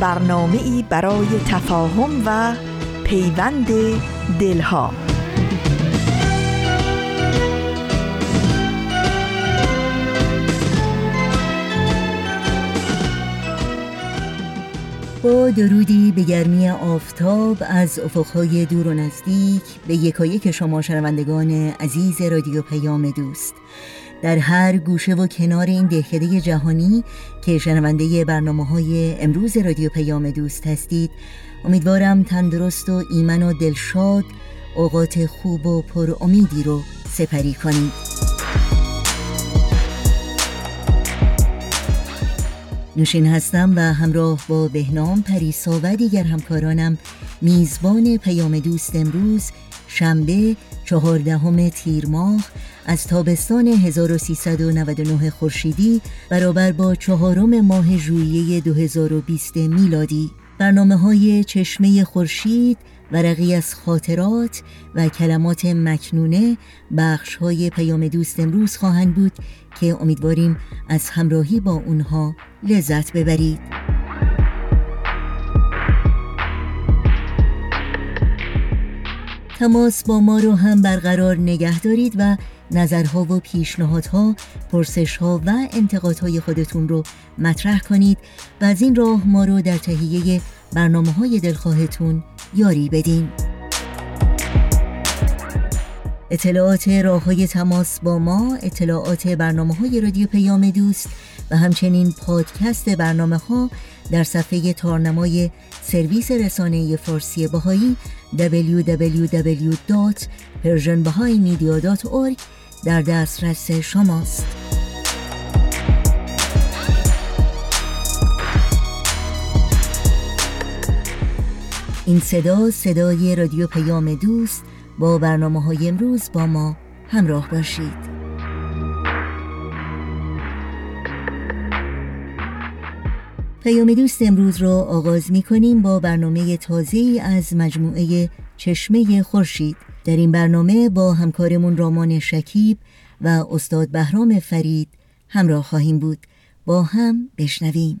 برنامه ای برای تفاهم و پیوند دلها. با درودی به گرمی آفتاب از افقهای دور و نزدیک به یکایک شما شنوندگان عزیز رادیو پیام دوست. در هر گوشه و کنار این دهکده جهانی که شنونده برنامه های امروز رادیو پیام دوست هستید امیدوارم تندرست و ایمن و دلشاد اوقات خوب و پر امیدی رو سپری کنید. نوشین هستم و همراه با بهنام پریسا و دیگر همکارانم میزبان پیام دوست امروز شنبه چهاردهم تیر ماه از تابستان 1399 خورشیدی برابر با چهارم ماه ژوئیه 2020 میلادی. برنامه های چشمه خورشید ورقی از خاطرات و کلمات مکنونه بخش های پیام دوست امروز خواهند بود که امیدواریم از همراهی با اونها لذت ببرید. تماس با ما رو هم برقرار نگه دارید و نظرها و پیشنهادها، پرسشها و انتقادهای خودتون رو مطرح کنید. و از این راه ما رو در تهیه برنامه های دلخواهتون یاری بدین. اطلاعات راه های تماس با ما، اطلاعات برنامه های رادیو پیام دوست و همچنین پادکست برنامه ها در صفحه تارنمای سرویس رسانه فارسی باهایی www.persianbahaimedia.org در دسترس شماست. این صدا صدای رادیو پیام دوست. با برنامه های امروز با ما همراه باشید. پیام دوست امروز را آغاز می کنیم با برنامه تازه از مجموعه چشمه خورشید. در این برنامه با همکارمون رامان شکیب و استاد بهرام فرید همراه خواهیم بود. با هم بشنویم.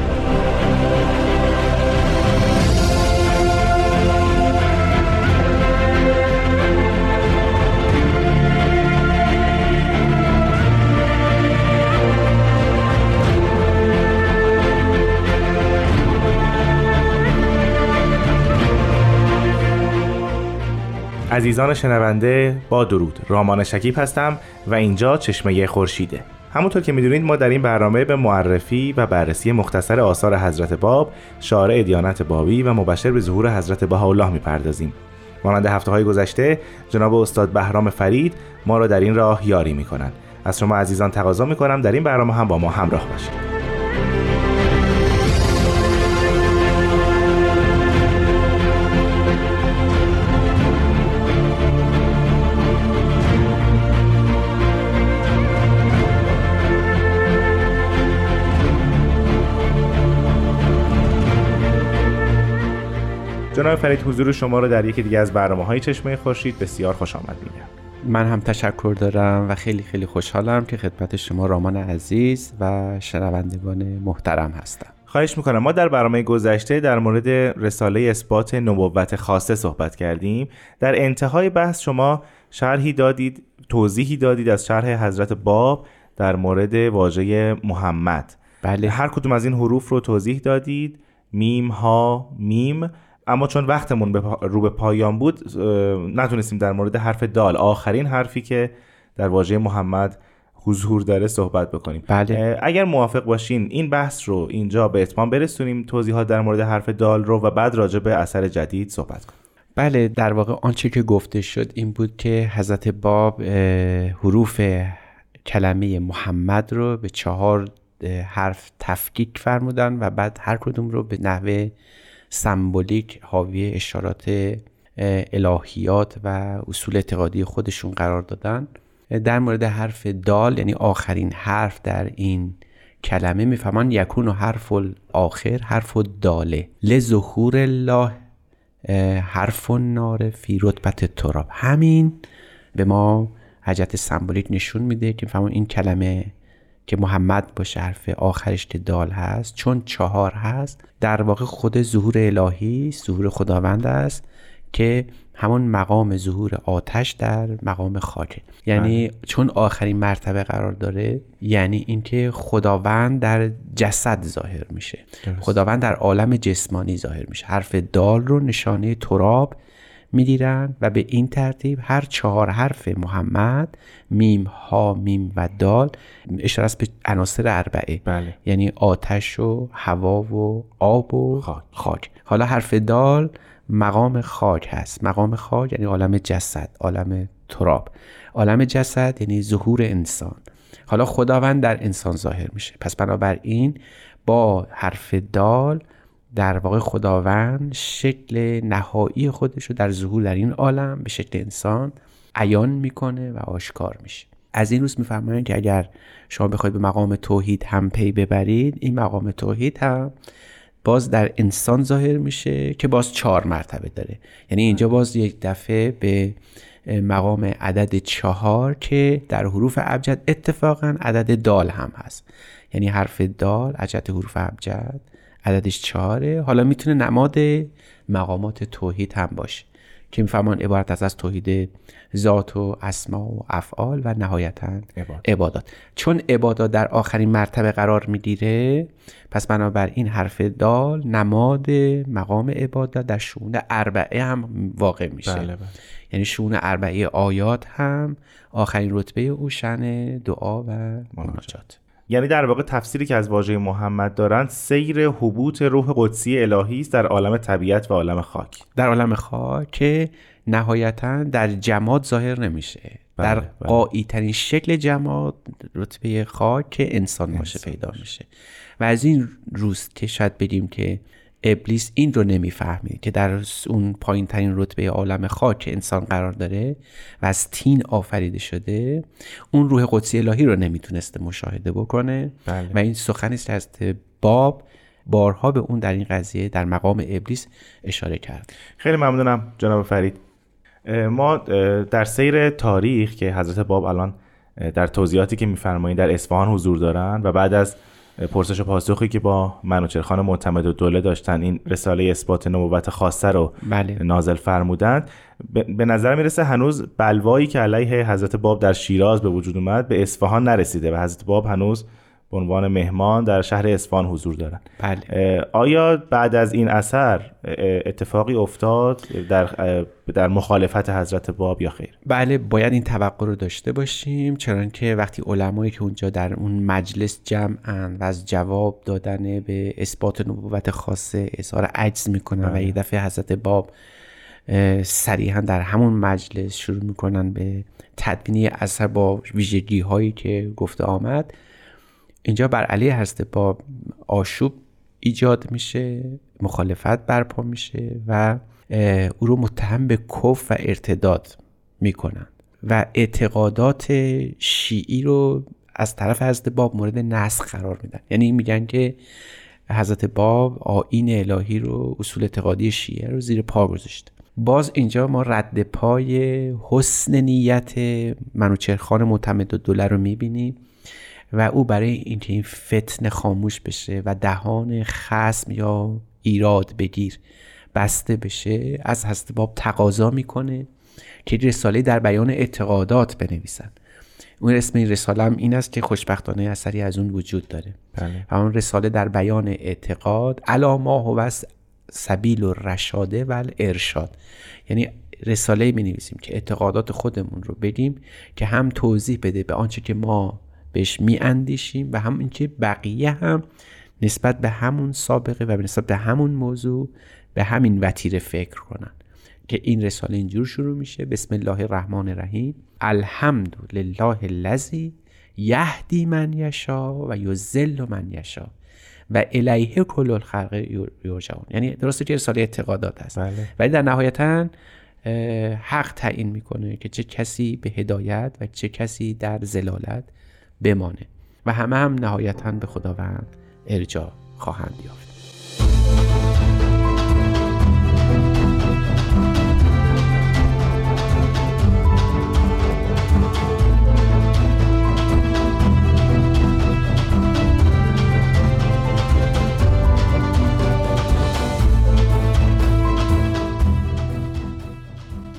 عزیزان شنونده با درود. رامان شکیب هستم و اینجا چشمه خورشیده. همونطور که می‌دونید ما در این برنامه به معرفی و بررسی مختصر آثار حضرت باب شارع دیانت بابی و مبشر به ظهور حضرت بهاءالله می‌پردازیم. مانند هفته های گذشته جناب استاد بهرام فرید ما را در این راه یاری می‌کنند از شما عزیزان تقاضا می‌کنم در این برنامه هم با ما همراه باشید. جناب فرید حضور شما رو در یکی دیگه از برنامه های چشمه خورشید بسیار خوش آمد میگم. من هم تشکر دارم و خیلی خیلی خوشحالم که خدمت شما رامان عزیز و شنوندگان محترم هستم. خواهش می‌کنم. ما در برنامه گذشته در مورد رساله اثبات نبوت خاصه صحبت کردیم. در انتهای بحث شما شرحی دادید توضیحی دادید از شرح حضرت باب در مورد واژه محمد. بله. هر کدوم از این حروف رو توضیح دادید. میم ها میم. اما چون وقتمون رو به پایان بود نتونستیم در مورد حرف دال آخرین حرفی که در واژه محمد حضور داره صحبت بکنیم بله. اگر موافق باشین این بحث رو اینجا به اتمام برسونیم توضیحات در مورد حرف دال رو و بعد راجع به اثر جدید صحبت کنیم بله در واقع آنچه که گفته شد این بود که حضرت باب حروف کلمه محمد رو به چهار حرف تفکیک فرمودن و بعد هر کدوم رو به نحوه سمبولیک حاوی اشارات الهیات و اصول اعتقادی خودشون قرار دادن. در مورد حرف دال یعنی آخرین حرف در این کلمه میفهمان یکون و حرف آخر حرف داله. لظهور الله حرف نار فی رتبت تراب همین به ما حجت سمبولیک نشون میده که میفهمون این کلمه که محمد باشه حرف آخرش که دال هست چون چهار هست در واقع خود ظهور الهی ظهور خداوند است که همون مقام ظهور آتش در مقام خاکه یعنی بله. چون آخرین مرتبه قرار داره یعنی اینکه خداوند در جسد ظاهر میشه. خداوند در عالم جسمانی ظاهر میشه. حرف دال رو نشانه تراب می‌گیرن و به این ترتیب هر چهار حرف محمد میم ها میم و دال اشاره است به عناصر اربعه. بله. یعنی آتش و هوا و آب و خاک. خاک. حالا حرف دال مقام خاک هست. مقام خاک یعنی عالم جسد عالم تراب. عالم جسد یعنی ظهور انسان. حالا خداوند در انسان ظاهر میشه. پس بنابراین با حرف دال در واقع خداوند شکل نهایی خودش رو در ظهور در این عالم به شکل انسان عیان می‌کنه و آشکار میشه. از این روز میفرمایند که اگر شما بخواید به مقام توحید هم پی ببرید این مقام توحید هم باز در انسان ظاهر میشه که باز چهار مرتبه داره. یعنی اینجا باز یک دفعه به مقام عدد چهار که در حروف ابجد اتفاقا عدد دال هم هست. یعنی حرف دال عدد حروف ابجد. عددش چهاره حالا می‌تونه نماد مقامات توحید هم باشه که میفهمان عبارت از از توحید ذات و اسما و افعال و نهایتا عبادات. چون عبادات در آخرین مرتبه قرار می‌گیره پس بنابراین حرف دال نماد مقام عبادت در شون اربعه هم واقع میشه بله بله. یعنی شون اربعه آیات هم آخرین رتبه اوشن دعا و مناجات یعنی در واقع تفسیری که از واژه محمد دارند سیر حبوط روح قدسی الهی است در عالم طبیعت و عالم خاک. در عالم خاک که نهایتا در جماد ظاهر نمیشه. بله، در بله. قایی ترین شکل جماد رتبه خاک که انسان باشه پیدا میشه. و از این روز که شاید بدیم که ابلیس این رو نمی‌فهمید که در اون پایین ترین رتبه عالم خاک انسان قرار داره و از تین آفریده شده اون روح قدسی الهی رو نمی‌تونسته مشاهده بکنه. بله. و این سخنی است از باب بارها به اون در این قضیه در مقام ابلیس اشاره کرد. خیلی ممنونم جناب فرید. ما در سیر تاریخ که حضرت باب الان در توضیحاتی که میفرمایید در اصفهان حضور دارن و بعد از پرسش و پاسخی که با منوچرخان معتمد و دوله داشتن این رساله اثبات نبوت خاصه رو بله. نازل فرمودند به نظر می‌رسه هنوز بلوایی که علیه حضرت باب در شیراز به وجود اومد به اصفهان نرسیده و حضرت باب هنوز به عنوان مهمان در شهر اصفهان حضور دارند بله. آیا بعد از این اثر اتفاقی افتاد در در مخالفت حضرت باب یا خیر بله باید این توقع رو داشته باشیم چرا که وقتی علمایی که اونجا در اون مجلس جمعن و از جواب دادن به اثبات نبوت خاصه اظهار عجز می‌کنن بله. و یک دفعه حضرت باب صریحا در همون مجلس شروع می‌کنن به تدوینی اثر با ویژگی هایی که گفته آمد اینجا بر علیه هست با آشوب ایجاد میشه مخالفت برپا میشه و او رو متهم به کف و ارتداد می‌کنن و اعتقادات شیعی رو از طرف حضرت باب مورد نسخ قرار میدن. یعنی میگن که حضرت باب آین الهی رو اصول اعتقادی شیعه رو زیر پا گذاشته باز اینجا ما رد پای حسن نیت منوچرخان معتمد و دوله رو می‌بینیم. و او برای اینکه این فتنه خاموش بشه و دهان خسم یا ایراد بگیر بسته بشه از حضرت باب تقاضا می‌کنه که رساله در بیان اعتقادات بنویسن. اون اسم این رساله هم این است که خوشبختانه اثری از اون وجود داره. بله. و اون رساله در بیان اعتقاد علا ما هو سبیل و رشاده و ارشاد یعنی رساله می نویسیم که اعتقادات خودمون رو بگیم که هم توضیح بده به آنچه که ما بهش می اندیشیم و هم اینکه بقیه هم نسبت به همون سابقه و نسبت به همون موضوع به همین وتیره فکر کنن که این رساله اینجور شروع میشه. بسم الله الرحمن الرحیم. الحمد لله الذی یهدی من یشا و یذل من یشا و الیه کل الخلق یرجعون. یعنی درسته که رساله اعتقادات هست. بله. ولی در نهایتا حق تعیین می‌کنه که چه کسی به هدایت و چه کسی در زلالت بمانه. و همه هم نهایتا به خداوند ارجاع خواهند یافت.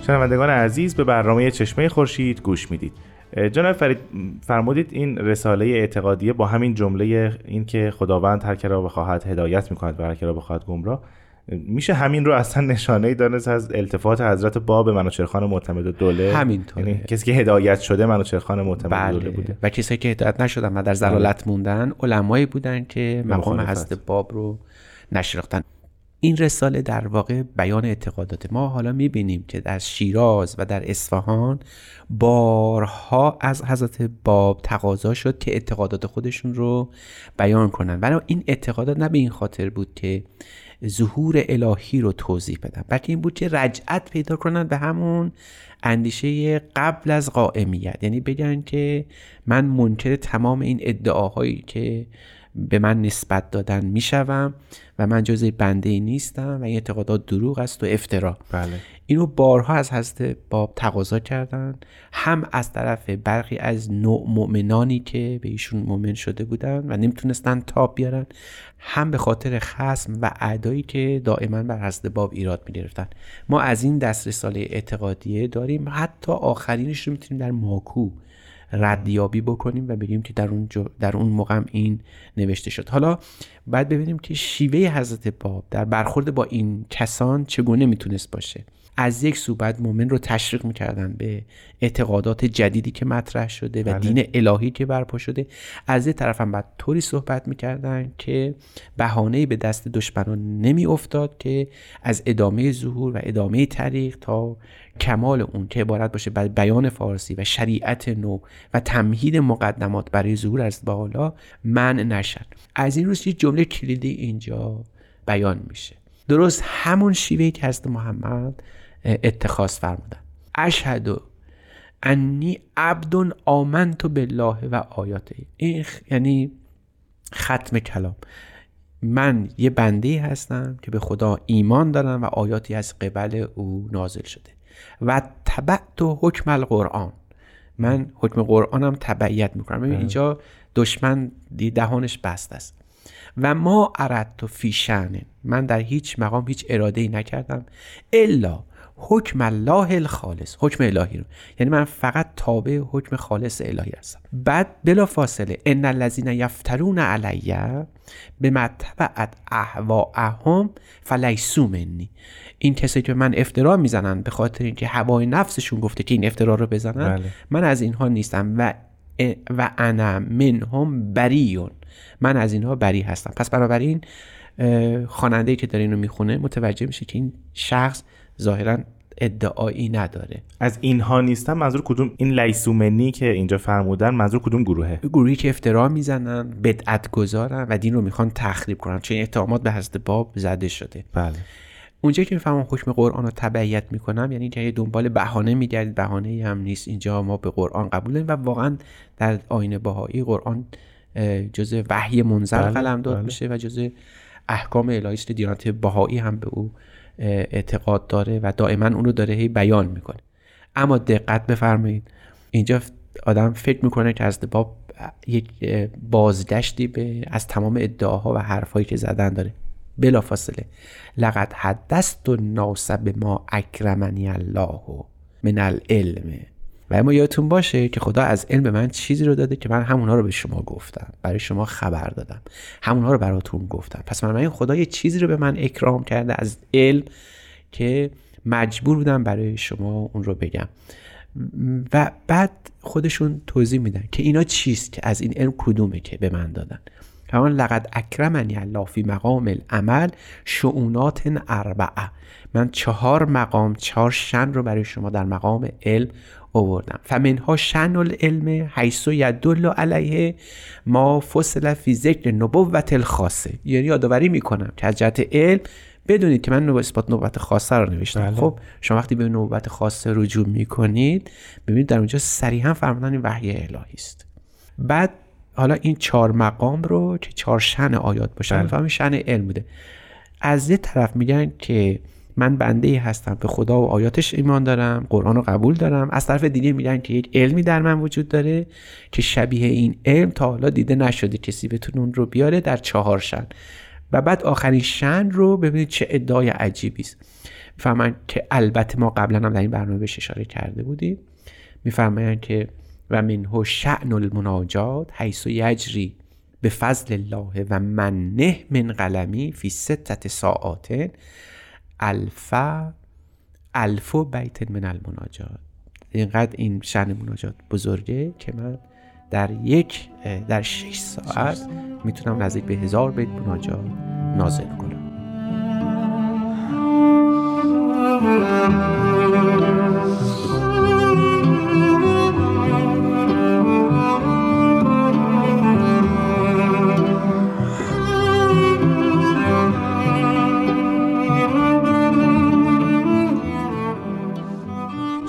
شنوندگان عزیز به برنامه چشمه خورشید گوش می‌دید. جناب فرید فرمودید این رساله اعتقادیه با همین جمله این که خداوند هر را بخواهد هدایت می‌کند و هر را بخواهد گمراه میشه همین رو اصلا نشانه ای دانست از التفات حضرت باب منوچرخان معتمد دوله؟ همینطوره. یعنی کسی که هدایت شده منوچرخان معتمد بله. دوله بوده. و کسایی که هدایت نشدن و در زلالت بله. موندن علمایی بودن که مقام حضرت. باب رو نشناختن این رساله در واقع بیان اعتقادات ما. حالا می‌بینیم که در شیراز و در اصفهان بارها از حضرت باب تقاضا شد که اعتقادات خودشون رو بیان کنن. ولی این اعتقادات نه به این خاطر بود که ظهور الهی رو توضیح بدن بلکه این بود که رجعت پیدا کنن به همون اندیشه قبل از قائمیت. یعنی بگن که من منکر تمام این ادعاهایی که به من نسبت دادن می‌شوم. و من جز بنده ای نیستم و این اعتقادات دروغ است و افترا. بله. اینو بارها از حضرت باب تقاضا کردن. هم از طرف برخی از نوع مؤمنانی که به ایشون مؤمن شده بودن و نمی‌تونستن تاب بیارن هم به خاطر خسم و اعدایی که دائما بر حضرت باب ایراد می‌گرفتن. ما از این دست رساله اعتقادیه داریم. حتی آخرینش رو می‌تونیم در ماکو ردیابی بکنیم و بگیم که در اون, در اون موقع این نوشته شد. حالا باید ببینیم که شیوه حضرت باب در برخورد با این کسان چگونه می‌تونست باشه. از یک سو بعد مؤمن رو تشویق می‌کردن به اعتقادات جدیدی که مطرح شده و بله. دین الهی که برپا شده. از یه طرف هم بعد طوری صحبت می‌کردن که بهانه به دست دشمنان نمیافتاد که از ادامه ظهور و ادامه طریق تا کمال اون که عبارت باشه بر بیان فارسی و شریعت نو و تمهید مقدمات برای ظهور از بالا من نشد از این روز یه جمله کلیدی اینجا بیان میشه. درست همون شیوهی که هست محمد اتخاذ فرمودن. اشهد انی عبد آمنت بالله و آیاته. این یعنی ختم کلام. من یه بنده هستم که به خدا ایمان دارم و آیاتی از قبل او نازل شده. و تبعت و حکم القرآن. من حکم قرآنم تبعیت می‌کنم. ببین بله. اینجا دشمن دهانش بست است. و ما اردت و فیشن من در هیچ مقام هیچ اراده ای نکردم. الا حکم الله الخالص حکم الهی رو. یعنی من فقط تابع حکم خالص الهی هستم. بعد بلا فاصله ان الذين یفترون علیه به متبعت اهواهم فلیسو منی. این کسی که من افترا می‌زنن به خاطر اینکه هوای نفسشون گفته که این افترا رو بزنن بله. من از اینها نیستم. و و انا منهم بریون. من از اینها بری هستم. پس بنابراین خواننده که داره اینو می‌خونه متوجه میشه که این شخص ظاهرا ادعایی نداره. از اینها نیستم منظور کدوم این لیسومنی که اینجا فرمودن منظور کدوم گروهه؟ گروهی که افترا می‌زنن بدعت گذارن و دین رو می‌خوان تخریب کنن چون اتهامات به حضرت باب زده شده. بله. اونجا که می‌فهمم حکم قرآن رو تبعیت می‌کنم یعنی که دنبال بهانه میگردید بهانه هم نیست. اینجا ما به قرآن قبول داریم و واقعا در آین باهایی قرآن جز وحی منزل بله، قلمداد بله. میشه و جز احکام الهی است دیانت بهایی هم به او اعتقاد داره و دائما اون رو داره هی بیان می‌کنه. اما دقت بفرمایید. اینجا آدم فکر می‌کنه که از باب یک بازگشتی به از تمام ادعاها و حرفهایی که زدن داره. بلا فاصله لقد حدست و ناس به ما اکرمنی الله من العلم. و اما یادتون باشه که خدا از علم من چیزی رو داده که من همونها رو به شما گفتم. برای شما خبر دادم. همونها رو براتون گفتم. پس من این خدا یه چیزی رو به من اکرام کرده از علم که مجبور بودم برای شما اون رو بگم. و بعد خودشون توضیح میدن که اینا چیست که از این علم کدومه که به من دادن. همان لقد اکرمنی الله فی مقام العمل شعونات اربعه. من چهار مقام چهار شن رو برای شما در مقام علم آوردم. فمنها شن العلم حیث یدل علیه ما فصل فی ذکر نبوت الخاصه. یعنی یادآوری می‌کنم که از جهت علم بدونید که من اثبات نوبت خاصه رو نوشتم. بله. خب شما وقتی به نوبت خاصه رجوع می‌کنید ببینید در اونجا صریحا فرمودن این وحی الهی است. بعد حالا این چهار مقام رو که چهار شن آیات باشن بله. شن علم بوده. از یه طرف میگن که من بنده هستم به خدا و آیاتش ایمان دارم قرآن رو قبول دارم. از طرف دیگه میگن که یک علمی در من وجود داره که شبیه این علم تا حالا دیده نشده کسی بتونه اون رو بیاره در چهار شن. و بعد آخرین شن رو ببینید چه ادعای عجیبی است. می‌فهمن که البته ما قبلا هم در این برنامه بهش اشاره کرده بودیم. میفرمایند که و منه شعن المناجات حیث یجری به فضل الله و منه من قلمی فی ستت ساعات. الفا الف بیت من المناجات. اینقدر این شن مناجات بزرگه که من در یک در شش ساعت می‌تونم نزدیک به هزار بیت مناجات نازل کنم.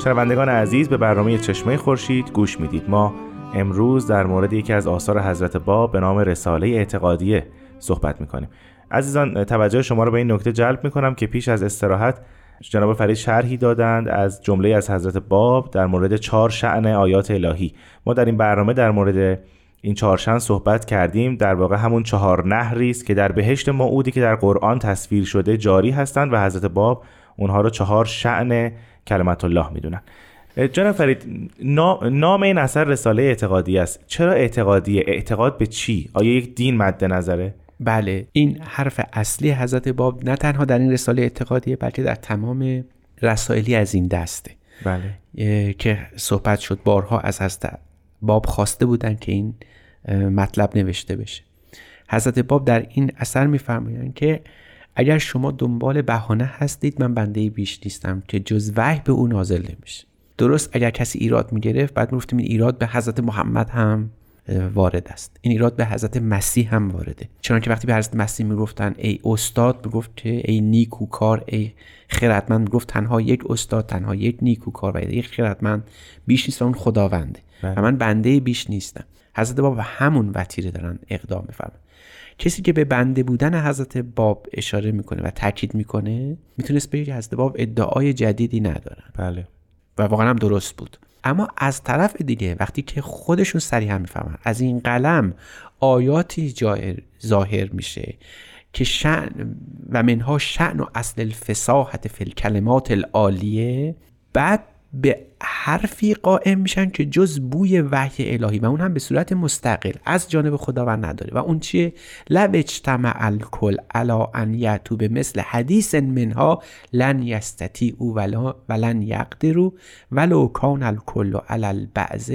شنوندگان عزیز به برنامه چشمه خورشید گوش می‌دید. ما امروز در مورد یکی از آثار حضرت باب به نام رساله اعتقادیه صحبت می‌کنیم. عزیزان توجه شما رو به این نکته جلب می‌کنم که پیش از استراحت جناب فرید شرحی دادند از جمله از حضرت باب در مورد چهار شعن آیات الهی. ما در این برنامه در مورد این چهار شعن صحبت کردیم. در واقع همون چهار نهری است که در بهشت موعودی که در قرآن تصویر شده جاری هستند و حضرت باب اونها رو چهار شعن کلمت الله می‌دونن جناب فرید نام این اثر رساله اعتقادی است. چرا اعتقادیه اعتقاد به چی؟ آیا یک دین مد نظره؟ بله این حرف اصلی حضرت باب نه تنها در این رساله اعتقادیه بلکه در تمام رسائلی از این دسته. بله. که صحبت شد بارها از حضرت باب خواسته بودن که این مطلب نوشته بشه. حضرت باب در این اثر میفرمایند که اگر شما دنبال بهانه هستید من بنده بیش نیستم که جز وحی به او نازل نمیشه. درست اگر کسی ایراد می‌گرفت بعد می‌گفتیم این ایراد به حضرت محمد هم وارد است. این ایراد به حضرت مسیح هم وارده. چنانکه وقتی به حضرت مسیح می‌گفتن ای استاد می‌گفت که ای نیکوکار ای خردمند. می‌گفت تنها یک استاد تنها یک نیکوکار و یک خردمند بیش نیست اون خداونده. و من بنده بیش نیستم. حضرت باب همون وتیره دارن اقدام میفرمن کسی که به بنده بودن حضرت باب اشاره می‌کنه و تاکید می‌کنه می‌تونست بگه که حضرت باب ادعای جدیدی ندارن. بله. و واقعا هم درست بود. اما از طرف دیگه وقتی که خودشون صریحا می‌فهمن از این قلم آیاتی ظاهر میشه که شعن و منها شعن و اصل الفساحت فی الکلمات العالیه بعد به حرفی قائم میشن که جز بوی وحی الهی و اون هم به صورت مستقل از جانب خداوند نداره. و اون چیه؟ لب اجتمع الکل علا ان یعتو به مثل حدیث منها لن او ولن یقدرو ولو کان الکل علی البعض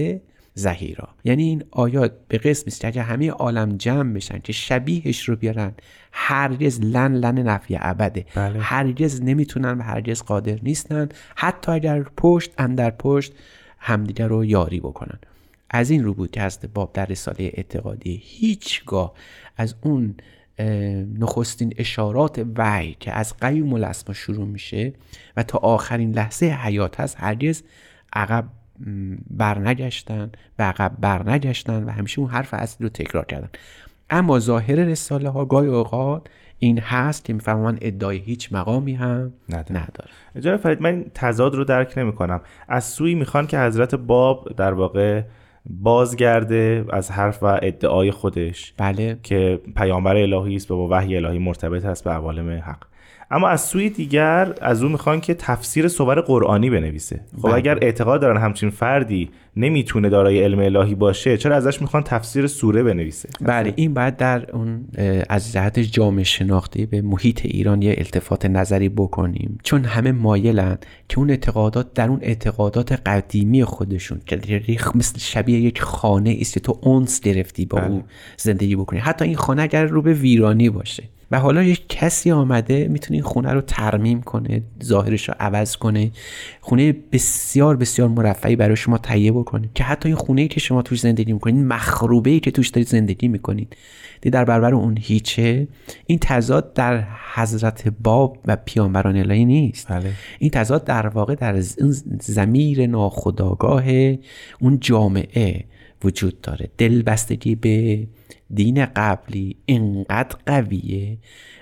زهیرا یعنی این آیات به قسم است که اگر همه عالم جمع بشن که شبیهش رو بیارن هرگز لن لن نفی ابده. بله. هرگز نمی‌تونن و هرگز قادر نیستن. حتی اگر پشت اندر پشت همدیگر رو یاری بکنن. از این رو بود که هست باب در رساله اعتقادی هیچگاه از اون نخستین اشارات وحی که از قیوم الاسما شروع میشه و تا آخرین لحظه حیات هست هرگز عقب برنگشتن و عقب برنگشتن و همیشه اون حرف اصلی رو تکرار کردن. اما ظاهر رساله ها گاهی اوقات این هست که می‌فهمن ادعای هیچ مقامی هم نداره. جناب فرید من تضاد رو درک نمی کنم از سوی می‌خوان که حضرت باب در واقع بازگرده از حرف و ادعای خودش بله. که پیامبر الهی است و با وحی الهی مرتبط است به عوالم حق. اما از سوی دیگر از او می‌خوان که تفسیر صور قرآنی بنویسه. خب بله. اگر اعتقاد دارن همچین فردی نمی‌تونه دارای علم الهی باشه چرا ازش می‌خوان تفسیر سوره بنویسه؟ بله این بعد در اون از جهت جامعه شناختی به محیط ایران یه التفات نظری بکنیم. چون همه مایلن که اون اعتقادات در اون اعتقادات قدیمی خودشون که مثل شبیه یک خانه است تو اونس گرفتی با بله. او زندگی بکنی. حتی این خانه اگر رو به ویرانی باشه. و حالا یک کسی آمده می‌تونه این خونه رو ترمیم کنه ظاهرش رو عوض کنه. خونه بسیار بسیار مرفعی برای شما تهیه بکنه که حتی این خونه ای که شما توش زندگی می‌کنید مخروبه ای که توش دارید زندگی می‌کنید. در برابر اون هیچه این تضاد در حضرت باب و پیامبران الهی نیست. بله. این تضاد در واقع در زمیر ناخداگاه اون جامعه وجود داره. دلبستگی به دین قبلی انقدر قویه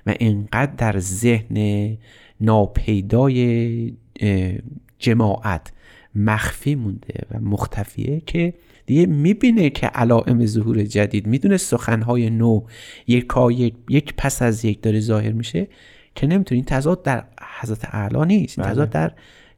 و انقدر در ذهن ناپیدای جماعت مخفی مونده و مختفیه که دیگه می‌بینه که علائم ظهور جدید می‌دونه سخنهای نو یک یک یک پس از یک داره ظاهر میشه که نمی‌تونه این تضاد در حضرت اعلی نیست این تضاد بله. در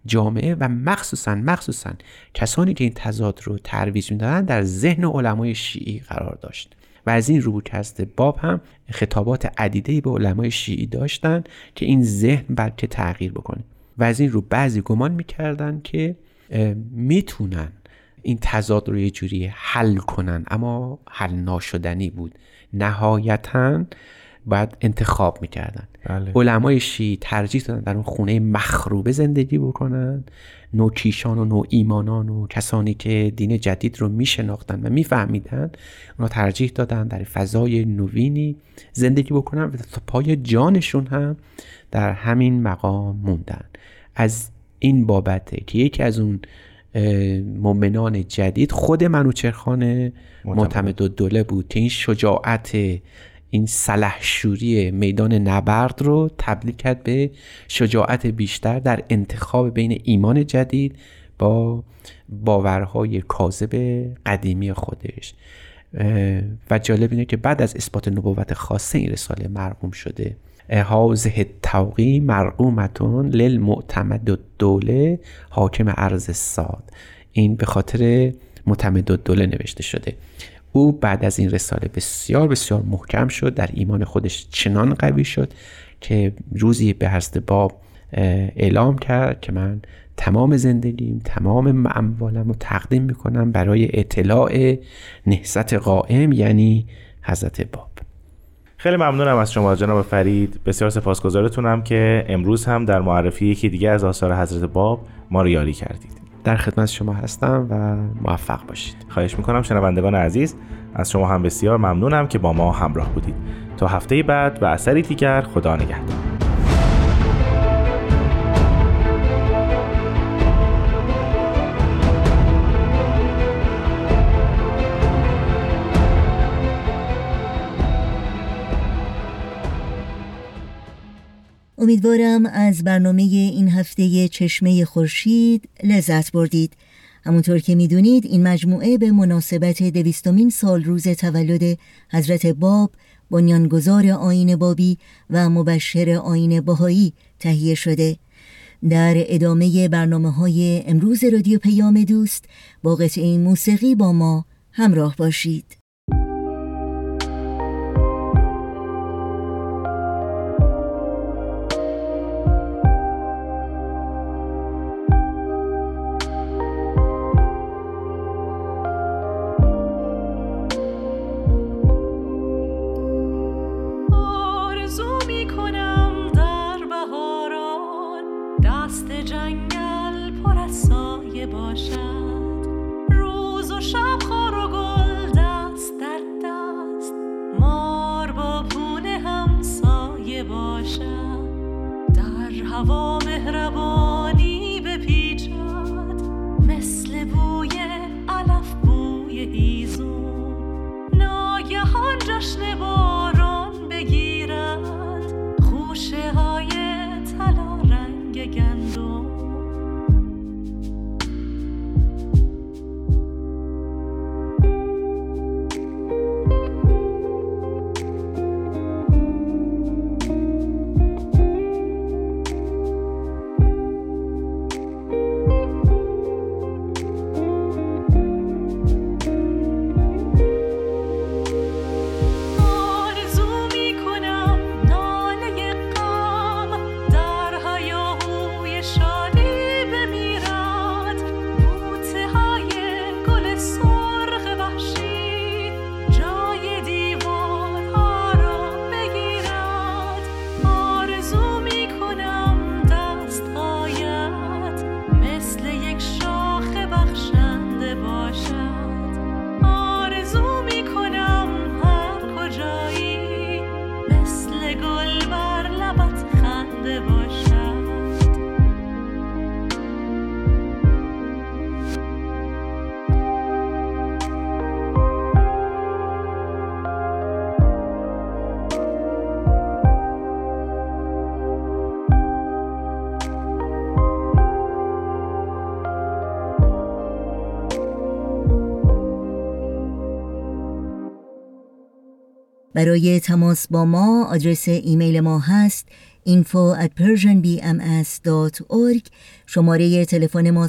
جامعه و مخصوصا مخصوصا کسانی که این تضاد رو ترویج می‌دادن در ذهن علمای شیعی قرار داشت و از این روبوکست باب هم خطابات عدیده به علمای شیعی داشتن که این ذهن بلکه تغییر بکنه. و از این رو بعضی گمان می‌کردن که می‌تونن این تضاد رو یه جوری حل کنن اما حل ناشدنی بود. نهایتا باید انتخاب می‌کردن. بله. علمای شیعی ترجیح دادن در اون خونه مخروبه زندگی بکنن. نوکیشان و نو ایمانان و کسانی که دین جدید رو میشناختن و میفهمیدن اونا ترجیح دادن در فضای نوینی زندگی بکنن و تا پای جانشون هم در همین مقام موندن. از این بابته که یکی از اون مؤمنان جدید خود منوچرخان معتمد. و دوله بود که این شجاعت این سلحشوری میدان نبرد رو تبدیل کرد به شجاعت بیشتر در انتخاب بین ایمان جدید با باورهای کاذب قدیمی خودش. و جالب اینه که بعد از اثبات نبوت خاصه این رساله مرقوم شده. حاضه توقی مرقومتون للمعتمد دوله حاکم عرض ساد. این به خاطر معتمد دوله نوشته شده. او بعد از این رساله بسیار بسیار محکم شد در ایمان خودش چنان قوی شد که روزی به حضرت باب اعلام کرد که من تمام زندگیم تمام اموالم رو تقدیم می‌کنم برای اطلاع نهضت قائم یعنی حضرت باب. خیلی ممنونم از شما جناب فرید. بسیار سپاسگزارتونم که امروز هم در معرفی یکی دیگه از آثار حضرت باب ما رو یاری کردید. در خدمت شما هستم و موفق باشید. خواهش می‌کنم شنوندگان عزیز از شما هم بسیار ممنونم که با ما همراه بودید. تا هفته بعد و اثری دیگر خدا نگهدار. امیدوارم از برنامه این هفته چشمه خورشید لذت بردید. همونطور که می‌دونید این مجموعه به مناسبت دویستمین سال روز تولد حضرت باب بنیانگذار آین بابی و مبشر آین باهایی تهیه شده. در ادامه برنامه های امروز رادیو پیام دوست با قطعه موسیقی با ما همراه باشید. برای تماس با ما آدرس ایمیل ما هست info at persianbms.org شماره تلفن ما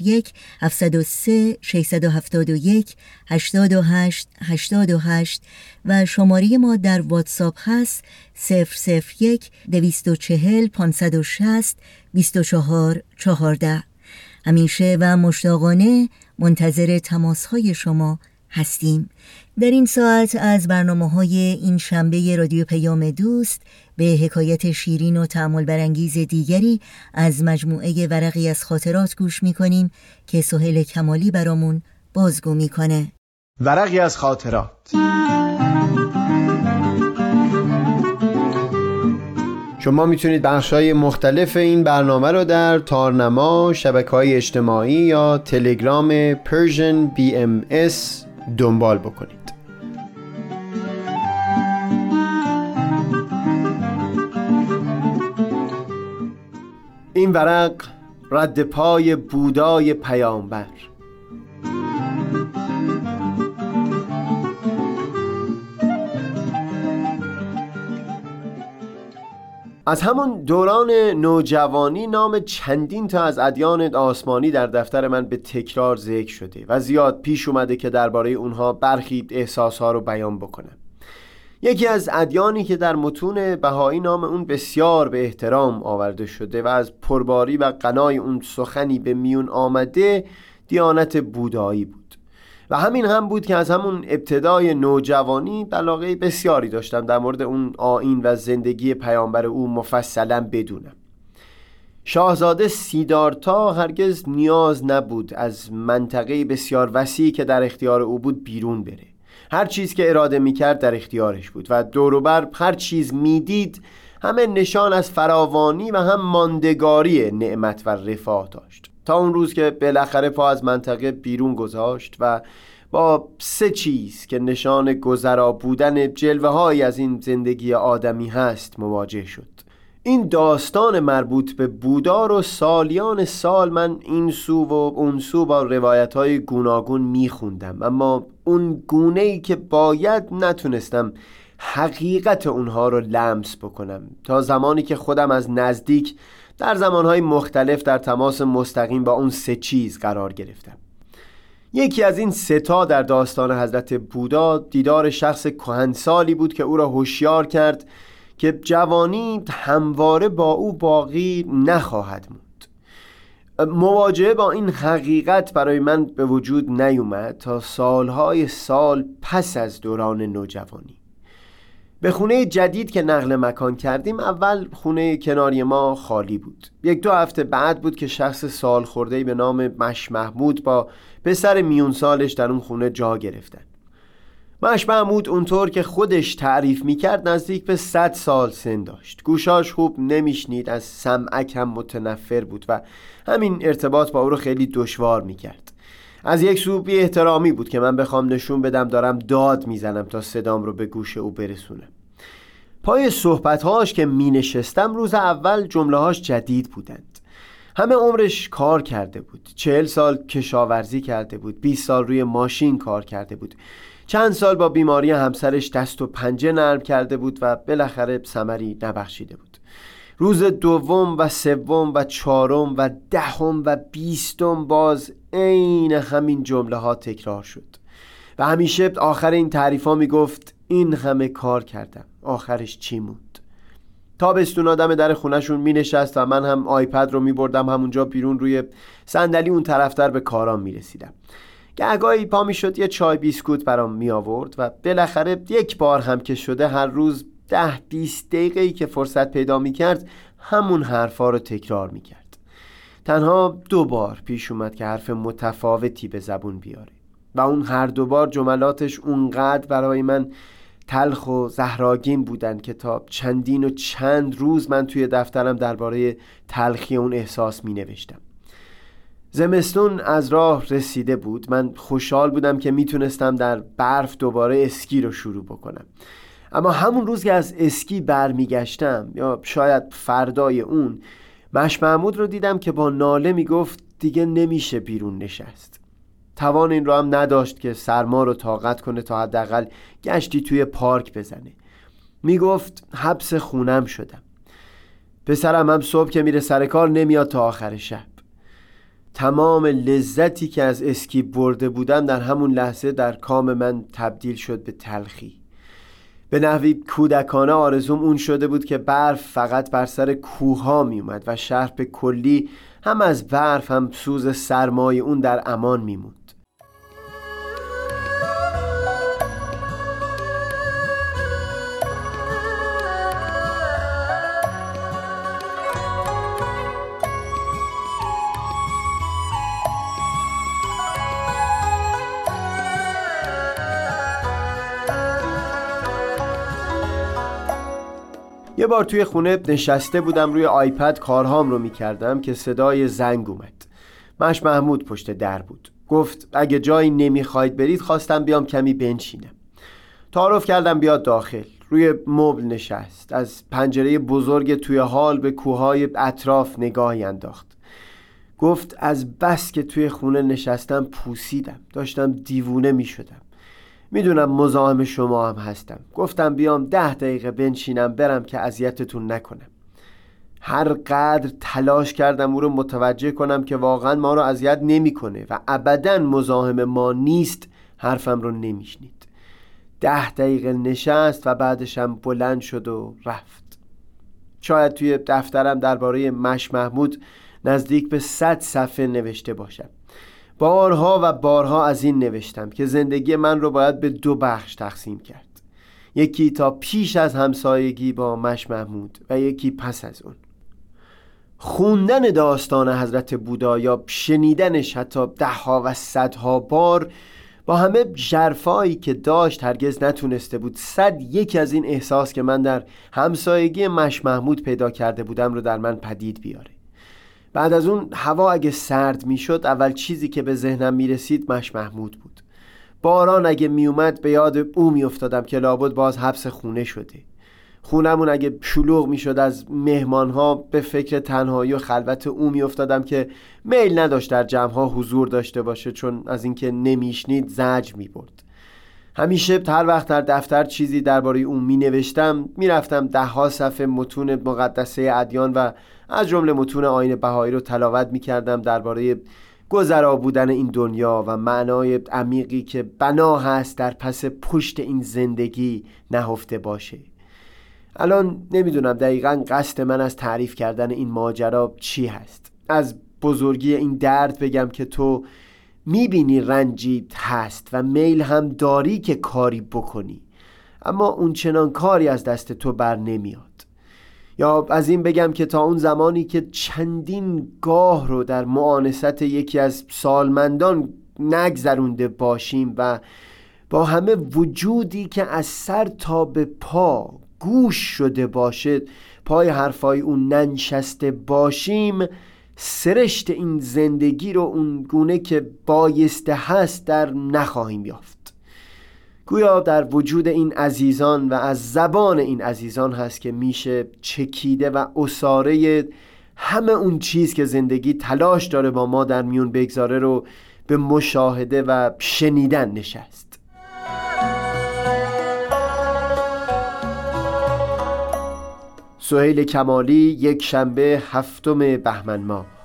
001 703 671 828 828 و شماره ما در واتساپ هست 001 240 560 24 14 همیشه و مشتاقانه منتظر تماس های شما هستیم. در این ساعت از برنامه های این شنبه رادیو پیام دوست به حکایت شیرین و تعمل برانگیز دیگری از مجموعه ورقی از خاطرات گوش می‌کنیم که سهل کمالی برامون بازگو می‌کنه. ورقی از خاطرات. شما می‌تونید بخش های مختلف این برنامه رو در تارنما، شبکه های اجتماعی یا تلگرام Persian BMS دنبال بکنید. این ورق رد پای بودای پیامبر. از همون دوران نوجوانی نام چندین تا از ادیان آسمانی در دفتر من به تکرار ذکر شده و زیاد پیش اومده که درباره اونها برخی احساسها رو بیان بکنم. یکی از ادیانی که در متون بهایی نام اون بسیار به احترام آورده شده و از پرباری و قنای اون سخنی به میون آمده دیانت بودایی بود. و همین هم بود که از همون ابتدای نوجوانی علاقه بسیاری داشتم در مورد اون آین و زندگی پیامبر او مفصلا بدونم. شاهزاده سیدارتا هرگز نیاز نبود از منطقه بسیار وسیعی که در اختیار او بود بیرون بره. هر چیز که اراده می‌کرد در اختیارش بود و دوروبر هر چیز می‌دید همه نشان از فراوانی و هم ماندگاری نعمت و رفاه داشت. تا اون روز که بالاخره پا از منطقه بیرون گذاشت و با سه چیز که نشان گذرا بودن جلوه از این زندگی آدمی هست مواجه شد. این داستان مربوط به بودار و سالیان سال من این سو و اون سو با روایت های گوناگون میخوندم. اما اون گونه ای که باید نتونستم حقیقت اونها رو لمس بکنم. تا زمانی که خودم از نزدیک در زمانهای مختلف در تماس مستقیم با اون سه چیز قرار گرفتم. یکی از این ستا در داستان حضرت بودا دیدار شخص کهنسالی بود که او را هوشیار کرد که جوانی همواره با او باقی نخواهد موند. مواجهه با این حقیقت برای من به وجود نیومد تا سالهای سال پس از دوران نوجوانی. به خونه جدید که نقل مکان کردیم اول خونه کناری ما خالی بود. یک دو هفته بعد بود که شخص سال خورده به نام مش محمود با پسر میون سالش در اون خونه جا گرفتن. مش محمود اونطور که خودش تعریف می‌کرد نزدیک به صد سال سن داشت. گوشاش خوب نمیشنید از سمعک هم متنفر بود و همین ارتباط با او رو خیلی دشوار می‌کرد. از یک سو بی احترامی بود که من بخوام نشون بدم دارم داد می‌زنم تا صدام رو به گوش او برسونم پای صحبتهاش که می نشستم روز اول جملهاش جدید بودند. همه عمرش کار کرده بود. چهل سال کشاورزی کرده بود. 20 سال روی ماشین کار کرده بود. چند سال با بیماری همسرش دست و پنجه نرم کرده بود و بالاخره ثمری نبخشیده بود. روز دوم و سوم و چهارم و دهم و بیستم باز عین همین جمله ها تکرار شد. و همیشه آخر این تعریف ها می گفت این همه کار کردم. آخرش چی موند؟ تابستون آدم در خونشون می نشست و من هم آیپد رو می بردم همونجا بیرون روی صندلی اون طرفتر به کارام می رسیدم گهگاهی پا می شد یه چای بیسکوت برام می آورد و بالاخره یک بار هم که شده هر روز ده بیست دقیقه که فرصت پیدا می کرد همون حرفا رو تکرار می کرد تنها دو بار پیش اومد که حرف متفاوتی به زبون بیاره و اون هر دو بار جملاتش اونقدر برای من تلخ و زهراگین بودن که تا چندین و چند روز من توی دفترم درباره تلخی اون احساس می نوشتم زمستون از راه رسیده بود. من خوشحال بودم که می‌تونستم در برف دوباره اسکی رو شروع بکنم. اما همون روز که از اسکی برمیگشتم یا شاید فردای اون مش محمود رو دیدم که با ناله می‌گفت دیگه نمیشه بیرون نشست. توان این رو هم نداشت که سرما رو طاقت کنه تا حداقل گشتی توی پارک بزنه. می‌گفت حبس خونم شدم. پسرم هم صبح که میره سر کار نمیاد تا آخر شب. تمام لذتی که از اسکی برده بودم در همون لحظه در کام من تبدیل شد به تلخی. به نحوی کودکانه آرزوم اون شده بود که برف فقط بر سر کوها می اومد و شهر به کلی هم از برف هم سوز سرمایه اون در امان میموند. یه بار توی خونه نشسته بودم روی آیپد کارهام رو می‌کردم که صدای زنگ اومد. مش محمود پشت در بود. گفت اگه جایی نمی‌خواید برید خواستم بیام کمی بنشینم. تعارف کردم بیاد داخل. روی مبل نشست. از پنجره بزرگ توی حال به کوههای اطراف نگاهی انداخت. گفت از بس که توی خونه نشستم پوسیدم. داشتم دیوونه می شدم می‌دونم مزاحم شما هم هستم. گفتم بیام ده دقیقه بنشینم برم که اذیتتون نکنم. هر قدر تلاش کردم او رو متوجه کنم که واقعا ما رو اذیت نمی‌کنه و ابدا مزاحم ما نیست حرفم رو نمیشنید. ده دقیقه نشست و بعدشم بلند شد و رفت. شاید توی دفترم درباره مش محمود نزدیک به صد صفحه نوشته باشم. بارها و بارها از این نوشتم که زندگی من رو باید به دو بخش تقسیم کرد. یکی تا پیش از همسایگی با مش محمود و یکی پس از اون. خوندن داستان حضرت بودا یا شنیدنش حتی دهها و صدها بار با همه جرفایی که داشت هرگز نتونسته بود صد یکی از این احساس که من در همسایگی مش محمود پیدا کرده بودم رو در من پدید بیاره. بعد از اون هوا اگه سرد می‌شد اول چیزی که به ذهنم می‌رسید مش محمود بود. باران اگه میومد به یاد او میافتادم که لابد باز حبس خونه شده. خونمون اگه شلوغ می‌شد از مهمانها به فکر تنهایی و خلوت او میافتادم که میل نداشت در جمعها حضور داشته باشه چون از اینکه نمیشنید زج می‌برد. همیشه هر وقت در دفتر چیزی درباره او می نوشتم می رفتم ده ها صفحه متون مقدسه ادیان و از جمله متون آین بهایی رو تلاوت می کردم درباره گذرا بودن این دنیا و معنای عمیقی که بنا هست در پس پشت این زندگی نهفته باشه. الان نمی‌دونم دقیقا قصد من از تعریف کردن این ماجرا چی هست. از بزرگی این درد بگم که تو می‌بینی رنجی هست و میل هم داری که کاری بکنی. اما اون چنان کاری از دست تو بر نمیاد. یا از این بگم که تا اون زمانی که چندین گاه رو در معانست یکی از سالمندان نگذرونده باشیم و با همه وجودی که از سر تا به پا گوش شده باشد پای حرفای اون ننشسته باشیم سرشت این زندگی رو اون گونه که بایسته هست در نخواهیم یافت. گویا در وجود این عزیزان و از زبان این عزیزان هست که میشه چکیده و اساره همه اون چیز که زندگی تلاش داره با ما در میون بگذاره رو به مشاهده و شنیدن نشست. سهیل کمالی یک شنبه هفتم بهمن ماه.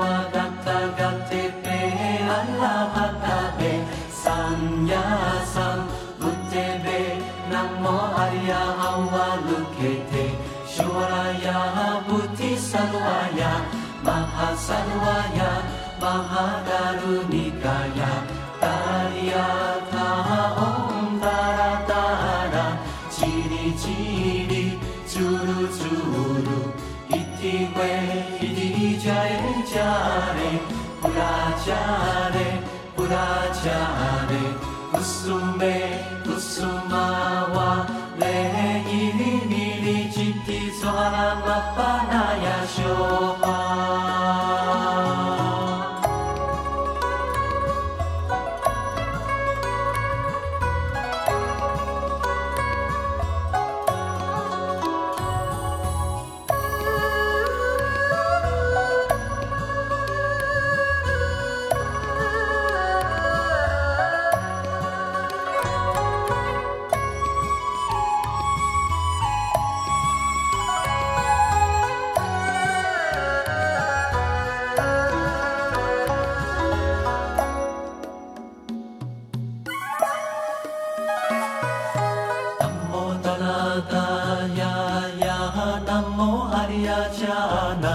วดัตตกัตติเปอัลลาภัตตาเบสัญญาสัมบุตเตเบนัมโมอริยาอวาลุเกเตชัวรายาบุติสัลวายามหาสัลวายามหาการุณี ya ya namo arya jana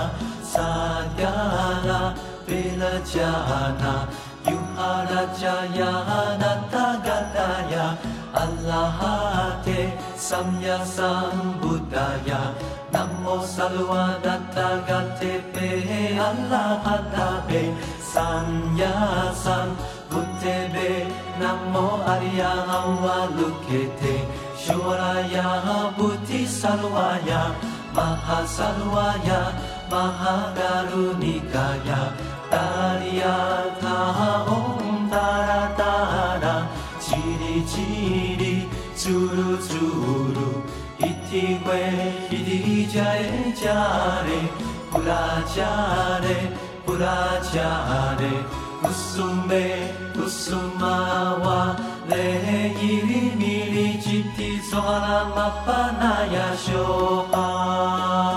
satyala vilajana yuharajaya natagataya allahate samya sambuddhaya namo salwa natagate pe allahatabe sanyasan buddhebe namo arya avvalukete Shuraya Buddhi Sarvaya Mahasarvaya Tariya Taha Om Tara Tara Chiri Chiri Churu Churu Iti Hwe Hidi Jai Jare Pura Jare Pura Jare Kusume Kusumawa 礼に満ちて空真っ花や昇華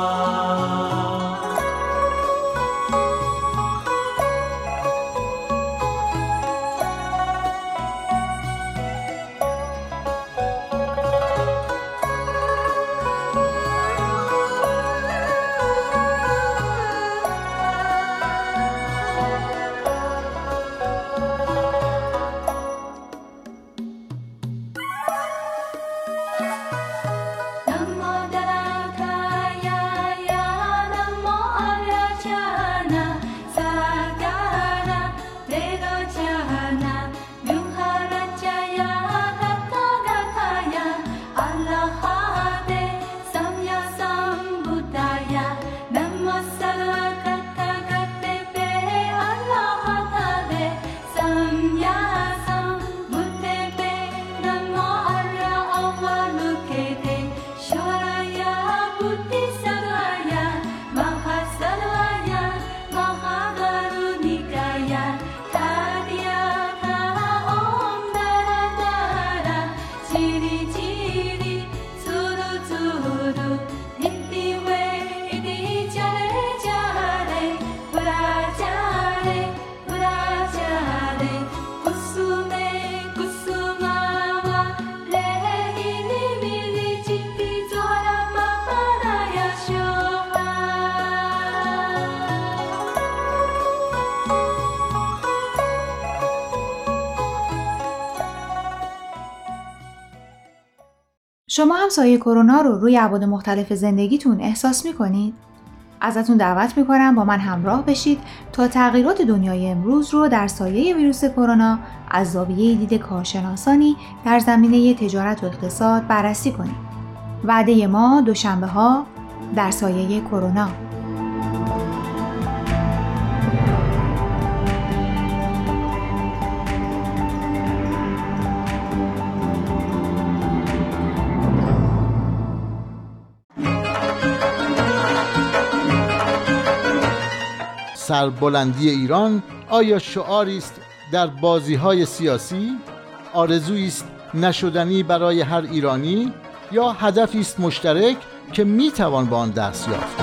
شما هم سایه کرونا رو روی ابعاد مختلف زندگیتون احساس می‌کنید؟ ازتون دعوت می‌کنم با من همراه بشید تا تغییرات دنیای امروز رو در سایه ویروس کرونا از زاویه دید کارشناسانی در زمینه تجارت و اقتصاد بررسی کنیم. وعده ما دوشنبه ها در سایه کرونا سربلندی ایران آیا شعاری است در بازی های سیاسی؟ آرزویی است نشدنی برای هر ایرانی یا هدفی است مشترک که می توان به آن دست یافت؟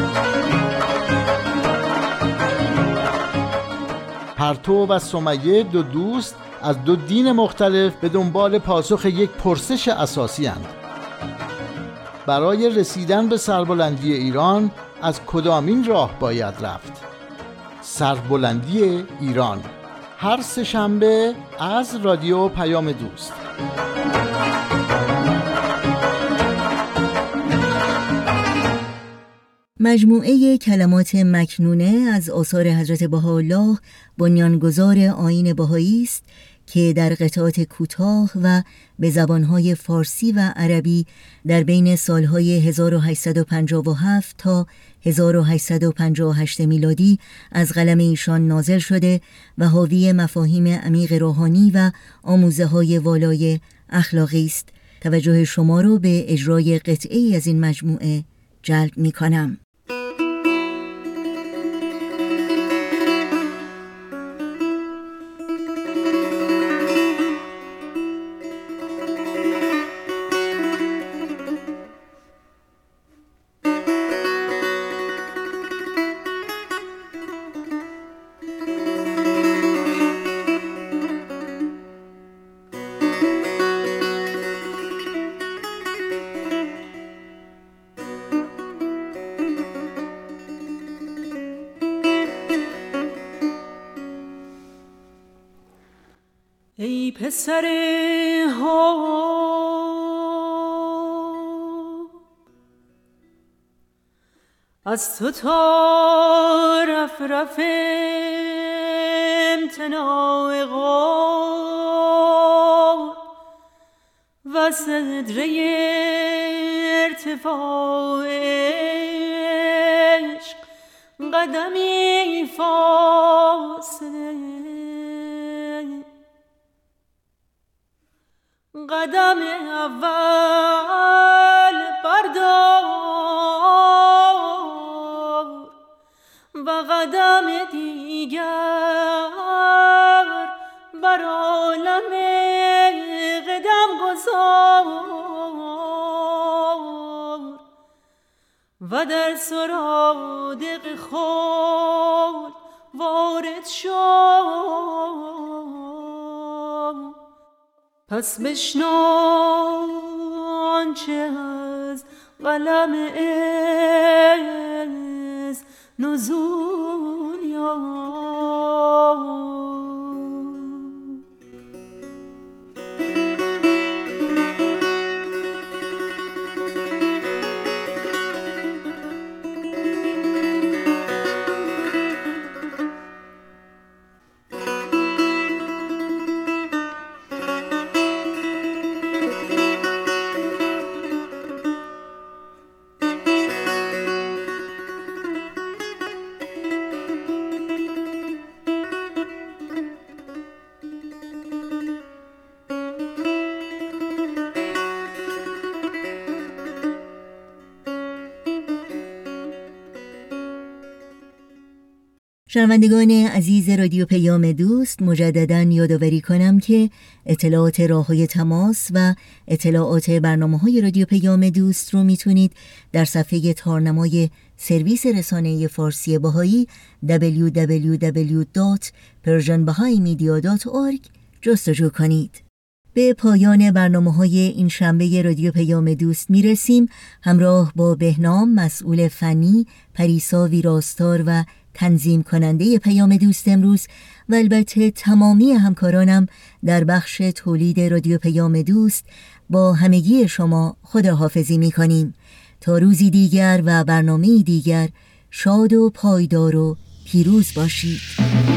پرتو و سمیه دو دوست از دو دین مختلف به دنبال پاسخ یک پرسش اساسی هند. برای رسیدن به سربلندی ایران از کدامین راه باید رفت؟ سربلندی ایران. هر سه شنبه از رادیو پیام دوست. مجموعه کلمات مکنونه از آثار حضرت بهاءالله بنیانگذار آین بهایی است که در قطعات کوتاه و به زبانهای فارسی و عربی در بین سالهای 1857 تا 1858 میلادی از قلم ایشان نازل شده و حاوی مفاهیم عمیق روحانی و آموزه های والای اخلاقی است توجه شما را به اجرای قطعی از این مجموعه جلب می کنم. از تو تا رف رف امتناع و صدره ارتفاع عشق قدمی فاصله. قدم اول و در سرادق خود وارد شد پس بشنو آنچه از قلم از نزول شنوندگان عزیز رادیو پیام دوست مجددا یادآوری کنم که اطلاعات راه های تماس و اطلاعات برنامه های رادیو پیام دوست رو می‌تونید در صفحه تارنمای سرویس رسانه فارسی باهایی www.persianbahaimedia.org جستجو کنید. به پایان برنامه های این شنبه رادیو پیام دوست می‌رسیم. همراه با بهنام مسئول فنی پریسا ویراستار و تنظیم کننده پیام دوست امروز و البته تمامی همکارانم در بخش تولید رادیو پیام دوست با همگی شما خداحافظی می کنیم تا روزی دیگر و برنامه دیگر شاد و پایدار و پیروز باشید.